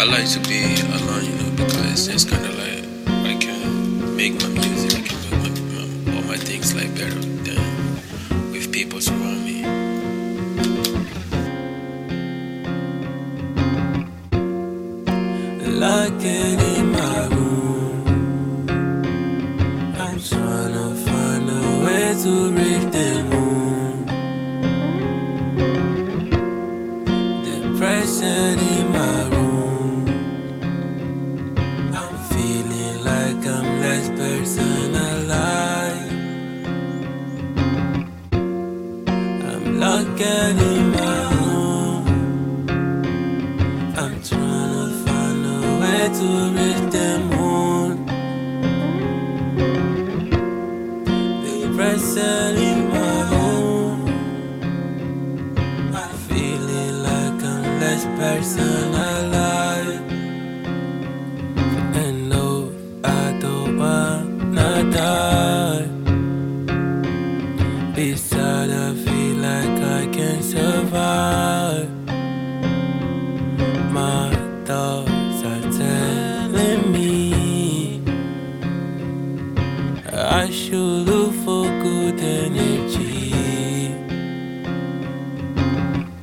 I like to be alone, you know, because it's kind of like I can make my music, I can do my, my, all my things like better than with people surround me. In my room. I'm trying to find a way to reach the moon. Depression In my room. I'm trying to find a way to reach the moon. The pressure in my home. I'm feeling like I'm less person alive. Should look for good energy.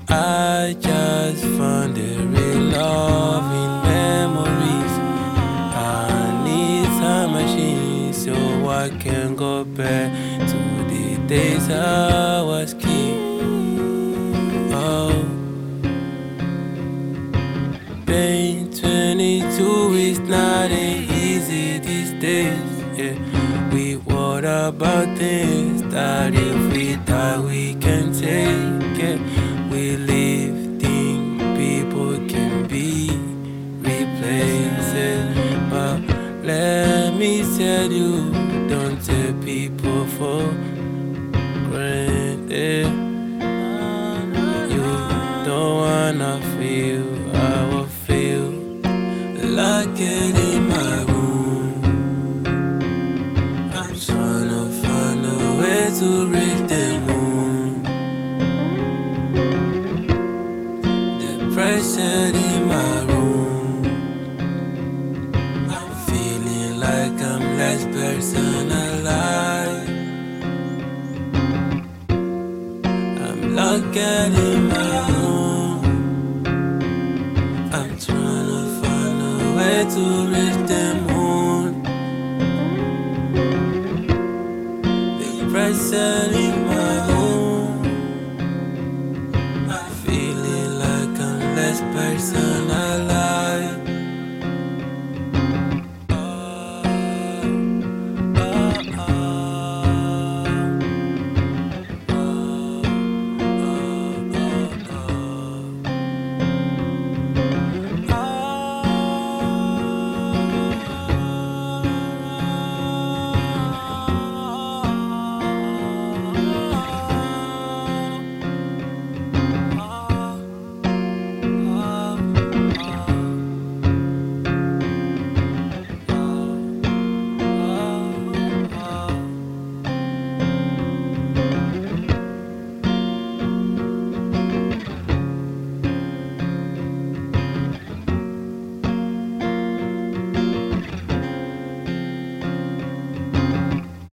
I just found the real love in memories. I need time machine so I can go back to the days I was king. Oh. Being 22 is not easy these days. Yeah, we about things that if we die we can take it. We live, think people can be replaced. But let me tell you, don't take people for granted. You don't wanna feel I feel. like it in my a to reach the moon. Depression in my room. I'm feeling like I'm less person alive. I'm locked in my room. I'm trying to find a way to reach the moon. Pressure in my home. I'm feeling like I'm less person